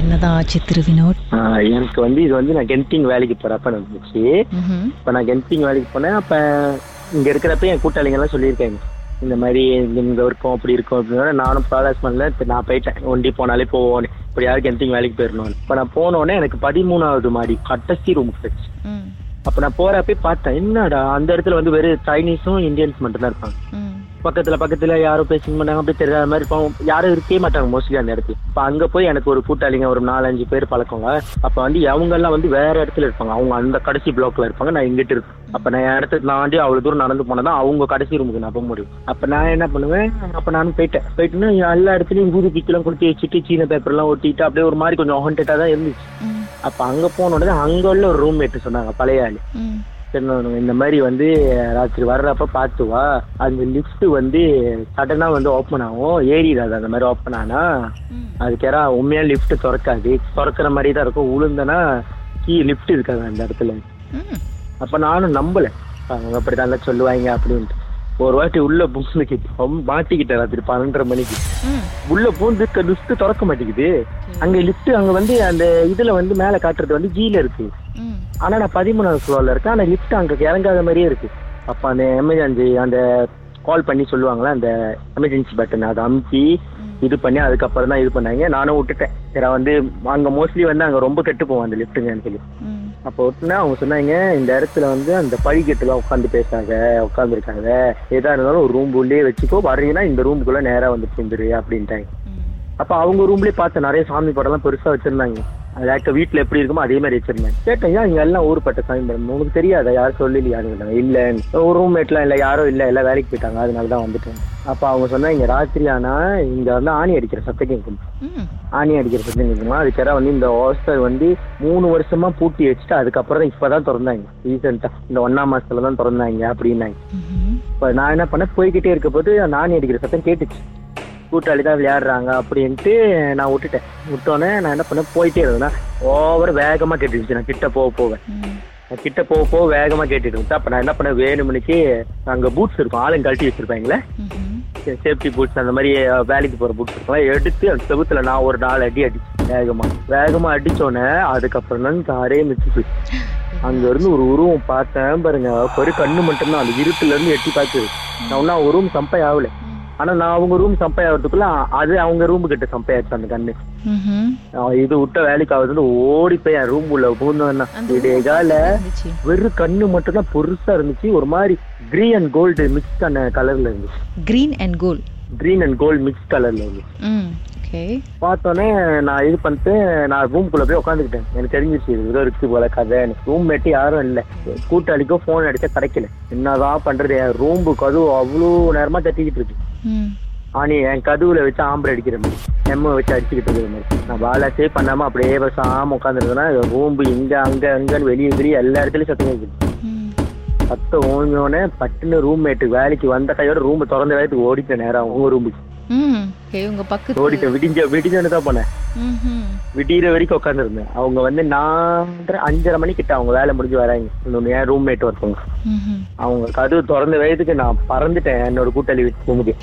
என்னதான் ஆச்சு திரு வினோத்? எனக்கு வந்து இது வந்து நான் கென்டிங் வேலைக்கு போறப்ப நடந்துச்சு. இப்போ நான் கென்டிங் வேலைக்கு போனேன். அப்ப இங்க இருக்கிறப்ப என் கூட்டாளிங்க எல்லாம் சொல்லியிருக்காங்க. இந்த மாதிரி இங்க இருக்கும் அப்படி இருக்கும் அப்படின்னு நானும் ப்ராடக்ட் பண்ணல. நான் போயிட்டேன். ஒண்டி போனாலே போவோம் இப்படி யாரும் கென்டிங் வேலைக்கு போயிடணும் இப்போ நான் போனோடனே எனக்கு பதிமூணாவது மாடி கடைசி ரூம் கிடைச்சு. அப்ப நான் போறப்ப பார்த்தேன் என்னடா அந்த இடத்துல வந்து வெறும் சைனீஸும் இந்தியன்ஸ் மட்டும் தான் இருப்பாங்க. பக்கத்துல பக்கத்துல யாரும் பேசிக்க மாட்டாங்க அப்படி தெரியாத மாதிரி இருப்போம் யாரும் இருக்கவே மாட்டாங்க மோஸ்ட்லி அந்த இடத்துல. இப்ப அங்க போய் எனக்கு ஒரு கூட்டாளிங்க ஒரு நாலஞ்சு பேர் பழக்கங்க. அப்ப வந்து அவங்க எல்லாம் வந்து வேற இடத்துல இருப்பாங்க. அவங்க அந்த கடைசி பிளாக்ல இருப்பாங்க நான் இங்கிட்டு இருப்பேன். அப்ப நான் என் இடத்துக்கு தாண்டி அவ்வளவு தூரம் நடந்து போனதான் அவங்க கடைசி ரூமுக்கு நான் போக முடியும். அப்ப நான் என்ன பண்ணுவேன்? அப்ப நானும் போயிட்டேன். போயிட்டுன்னா எல்லா இடத்துலயும் ஊது பிக்கெல்லாம் கொடுத்து வச்சுட்டு சீன பேப்பர் எல்லாம் ஒட்டிட்டு அப்படியே ஒரு மாதிரி கொஞ்சம் ஹாண்டடா தான் இருந்துச்சு. அப்ப அங்க போன உடனே அங்க உள்ள ஒரு ரூம்மேட் சொன்னாங்க பழைய ஆளு. இந்த மாதிரி வந்து ராத்திரி வர்றப்ப பார்த்து வா. அந்த லிஃப்ட் வந்து சடனா வந்து ஓப்பன் ஆகும். ஏறிடாது அந்த மாதிரி ஓப்பன் ஆனா. ம். அதுக்கேரா உண்மையா லிஃப்ட் திறக்காது. திறக்கிற மாதிரி தான் இருக்கும். உளுந்தனா கீ லிஃப்ட் இருக்காது அந்த இடத்துல. அப்ப நானும் நம்பல. அவங்க அப்படிதான் சொல்லுவாங்க அப்படின்ட்டு. ஒரு வாட்டி உள்ள பூந்துக்கிட்டு மாட்டிக்கிட்டேன் ராத்திரி பன்னெண்டரை மணிக்கு. உள்ள பூந்து லிஃப்ட் திறக்க மாட்டேங்குது. அங்க லிஃப்ட் அங்க வந்து அந்த இதுல வந்து மேல காட்டுறது வந்து ஜீல இருக்கு. ஆனா நான் பதிமூணாவது ஃப்ளோர்ல இருக்கேன். ஆனா லிஃப்ட் அங்க இறங்காத மாதிரியே இருக்கு. அப்ப அந்த எமர்ஜென்சி அந்த கால் பண்ணி சொல்லுவாங்களா அந்த எமர்ஜென்சி பட்டன் அதை அமுத்தி இது பண்ணி அதுக்கப்புறம் தான் இது பண்ணாங்க. நானும் விட்டுட்டேன். சரி வந்து அங்க மோஸ்ட்லி வந்து அங்க ரொம்ப கெட்டு போவோம் அந்த லிஃப்ட்டுங்கன்னு சொல்லி. அப்போ விட்டுனா அவங்க சொன்னாங்க இந்த இடத்துல வந்து அந்த படிக்கட்டுல உட்காந்து பேசாத உட்காந்துருக்காங்க எதா இருந்தாலும் ஒரு ரூம் உள்ளே வச்சுக்கோ வர்றீங்கன்னா இந்த ரூமுக்குள்ள நேரா வந்து சேர்ந்துரு அப்படின்ட்டாங்க. அப்ப அவங்க ரூம்லயே பார்த்த நிறைய சாமி படம்லாம் பெருசா வச்சிருந்தாங்க. அது ஆக்ட வீட்டுல எப்படி இருக்குமோ அதே மாதிரி வச்சிருந்தாங்க கேட்டேன் ஏன் இங்க எல்லாம் ஊருப்பட்ட சாமி படம்? உனக்கு தெரியாதா? யாரும் சொல்லலையான்னு இல்ல ஒரு ரூம்மேட்லாம் இல்ல யாரும் இல்ல எல்லாம் வேலைக்கு போயிட்டாங்க. அதனால தான் வந்துட்டேன். அப்ப அவங்க சொன்னா இங்க ராத்திரி ஆனா இங்க வந்து ஆணி அடிக்கிற சத்தம் கேட்கும். ஆணி அடிக்கிற சத்தம் கேட்குமா? அதுக்காக வந்து இந்த ஹாஸ்டல் வந்து மூணு வருஷமா பூட்டி வச்சுட்டு அதுக்கப்புறம் தான் இப்பதான் திறந்தாங்க. ரீசெண்டா இந்த ஒன்னாம் மாசத்துல தான் திறந்தாங்க அப்படின்னாங்க. இப்போ நான் என்ன பண்ணேன்? போய்கிட்டே இருக்க போது நாணி அடிக்கிற சத்தம் கேட்டுச்சு. கூட்டாளி தான் விளையாடுறாங்க அப்படின்ட்டு நான் விட்டுட்டேன். விட்டோன்னே நான் என்ன பண்ணேன்? போயிட்டே இருந்தேன். ஓவர் வேகமா கேட்டுருச்சு நான் கிட்ட போக போவேன். நான் கிட்ட போக போக வேகமா கேட்டுட்டு இருந்துச்சு அப்ப நான் என்ன பண்ணேன்? வேணுமணிக்கு அங்க பூட்ஸ் இருக்கும். ஆளுங்க கழட்டி வச்சிருப்பாங்களே. சேஃப்டி பூட்ஸ் அந்த மாதிரி வேலைக்கு போற பூட்ஸ் இருக்கும் எடுத்து அந்த செவுத்துல நான் ஒரு நாலு அடி அடிச்சேன். வேகமா. வேகமா அடிச்சோன்னே அதுக்கப்புறம் தான் காரே மிச்சு அங்க இருந்து ஒரு உருவம் பார்த்தேன் பாருங்க. ஒரு கண்ணு மட்டும்தான். அந்த இருட்டுல இருந்து எட்டி பார்த்து நான் ஒன்னும் ஒரு சம்பை ஆகல. ஆனா நான் அவங்க ரூம் சம்பை ஆகிறதுக்குள்ள அது அவங்க ரூம் கிட்ட சம்பை ஆயிடுச்சு அந்த கண்ணு. இது விட்ட வேலைக்கு ஆகுதுன்னு ஓடி போய் என் ரூம் உள்ள அந்த விடைகால இருந்துச்சு. வெறும் கண்ணு மட்டும் தான் பெருசா இருந்துச்சு. ஒரு மாதிரி கிரீன் அண்ட் கோல்டு மிக்ஸ் ஆன கலர்ல இருந்துச்சு. Green and gold green and gold mix கலர்ல இருந்துச்சு. ஓகே பார்த்தோன்னே நான் இது பண்ணிட்டு நான் ரூம்குள்ள போய் உட்காந்துக்கிட்டேன் எனக்கு தெரிஞ்சிருச்சு இது ஏதோ இருக்கு போல கதை. ரூம் மேட்டு யாரும் இல்லை. கூட்டாளிக்கோ ஃபோன் அடிச்சா கிடைக்கல. என்னதான் பண்றது? என் ரூம்பு கதவு அவ்வளோ நேரமா தட்டிக்கிட்டு இருக்கு. ஆனி என் கதவுல வச்சு ஆம்பரை அடிக்கிற மாதிரி எம்ம வச்சு அடிச்சுக்கிட்டு இருக்கிற மாதிரி. நான் பாலா சேவ் பண்ணாம அப்படியே பேசாம உட்காந்துருந்தேன்னா ரூம்பு இங்க அங்க அங்கன்னு வெளியே வெளியே எல்லா இடத்துலயும் சத்தம் ம். சத்தம் ஓஞ்சோடனே பட்டுன்னு ரூம் மேட்டு வேலைக்கு வந்த கையோட ரூம் திறந்த வேலைக்கு ஓடிட்டேன் நேரம் உங்க ரூமுக்கு ஓகே உங்க பக்கத்து ஓடிட்டேன் விடிஞ்ச விடிஞ்சோன்னு தான் போனேன். விடிகிற வரைக்கும் உட்காந்துருந்தேன் அவங்க வந்து நாலரை அஞ்சரை மணிக்கிட்ட அவங்க வேலை முடிஞ்சு வராங்க. இன்னொன்று என் ரூம்மேட் ஒருத்தவங்க. அவங்க கதவு திறந்த வயதுக்கு நான் பறந்துட்டேன் என்னோட கூட்டாளி வீட்டு ஓகே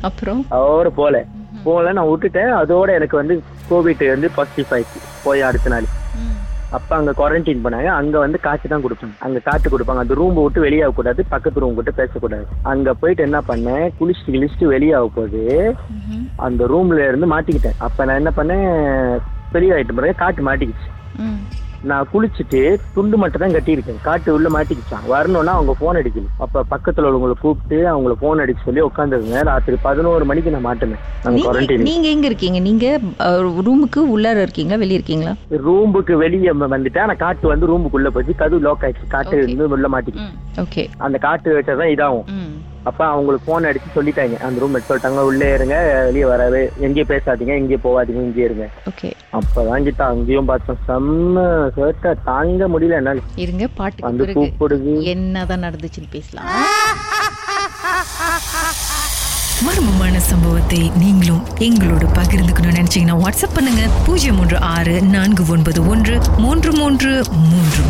அப்புறம்? அவரை போல. போல நான் விட்டுட்டேன். அதோட எனக்கு வந்து கோவிட் வந்து பாசிட்டிவ் ஆயிடுச்சு. போய் அடுத்த நாள். அப்ப அங்க குவாரண்டைன் பண்ணாங்க. அங்க வந்து காற்று தான் கொடுப்பாங்க அங்க காற்று கொடுப்பாங்க. அந்த ரூம் விட்டு வெளியே கூடாது. பக்கத்து ரூம் விட்டு பேசக்கூடாது. அங்க போயிட்டு என்ன பண்ணேன்? குளிச்சுட்டு கிழிச்சிட்டு வெளியே ஆக போது. அந்த ரூம்ல இருந்து மாட்டிக்கிட்டேன். அப்ப நான் என்ன பண்ணேன்? வெளியே ஆயிட்டு பிறகு காட்டு மாட்டிக்கிச்சு. நான் குளிச்சுட்டு துண்டு மட்டும் தான் கட்டியிருக்கேன். காட்டு உள்ள மாட்டிக்கிச்சான். வரணும்னா அவங்க ஃபோன் அடிக்கல அப்ப பக்கத்துல உள்ளவங்களை கூப்பிட்டு அவங்கள ஃபோன் அடிக்க சொல்லி உட்காந்துருங்க ராத்திரி பதினோரு மணிக்கு நான் மாட்டினேன். நாங்க நீங்க குவாரண்டைன் நீங்க எங்க இருக்கீங்க? நீங்க ரூமுக்கு உள்ளார இருக்கீங்களா? வெளிய இருக்கீங்களா? ரூமுக்கு வெளியே வந்துட்டேன். ஆனா காட்டு வந்து ரூமுக்குள்ள போச்சு. கதவு லாக் ஆயிடுச்சு. காட்டு. இருந்து உள்ள மாட்டிக்கிச்சு. ஓகே அந்த காட்டு வச்சாதான் இதாகும். அப்ப அவங்களுக்கு ஃபோன் அடிச்சு சொல்லிட்டாங்க. அந்த ரூம் சொல்லிட்டாங்க உள்ளே இருங்க வெளியே வராது. எங்கேயும் பேசாதீங்க எங்கேயும் போகாதீங்க இங்கே இருங்க. ஓகே. அப்பதான் கிட்ட அங்கேயும் பார்த்தோம். செம்ம சேட்டை தாங்க முடியல என்னால. இருங்க பாட்டுக்கு வந்து கூப்பிடுது. என்னதான் நடந்துச்சுன்னு பேசலாம். மர்மமான சம்பவத்தை நீங்களும் எங்களோடு பகிர்ந்துக்கணும்னு நினைச்சீங்கன்னா வாட்ஸ்அப் பண்ணுங்க. பூஜ்ஜியம் மூன்று ஆறு நான்கு ஒன்பது ஒன்று மூன்று மூன்று மூன்று.